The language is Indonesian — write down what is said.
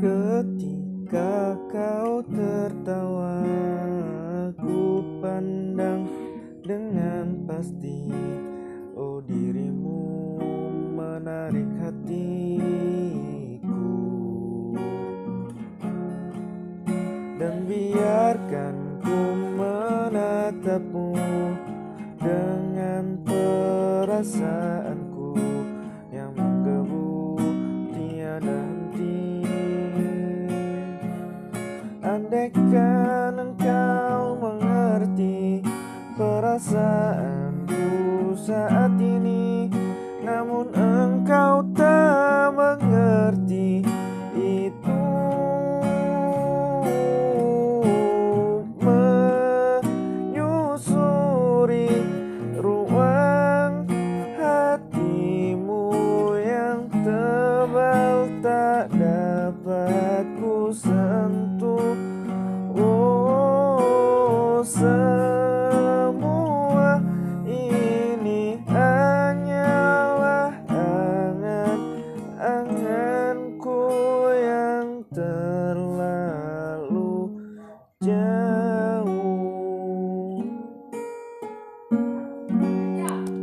Ketika kau tertawa Ku pandang dengan pasti. Oh dirimu menarik hatiku. Dan biarkan ku menatapmu Dengan perasaanku andaikan engkau mengerti perasaanku saat ini Namun engkau tak mengerti itu. Menyusuri ruang hatimu yang tebal tak dapat ku semua ini hanyalah angan-anganku yang ter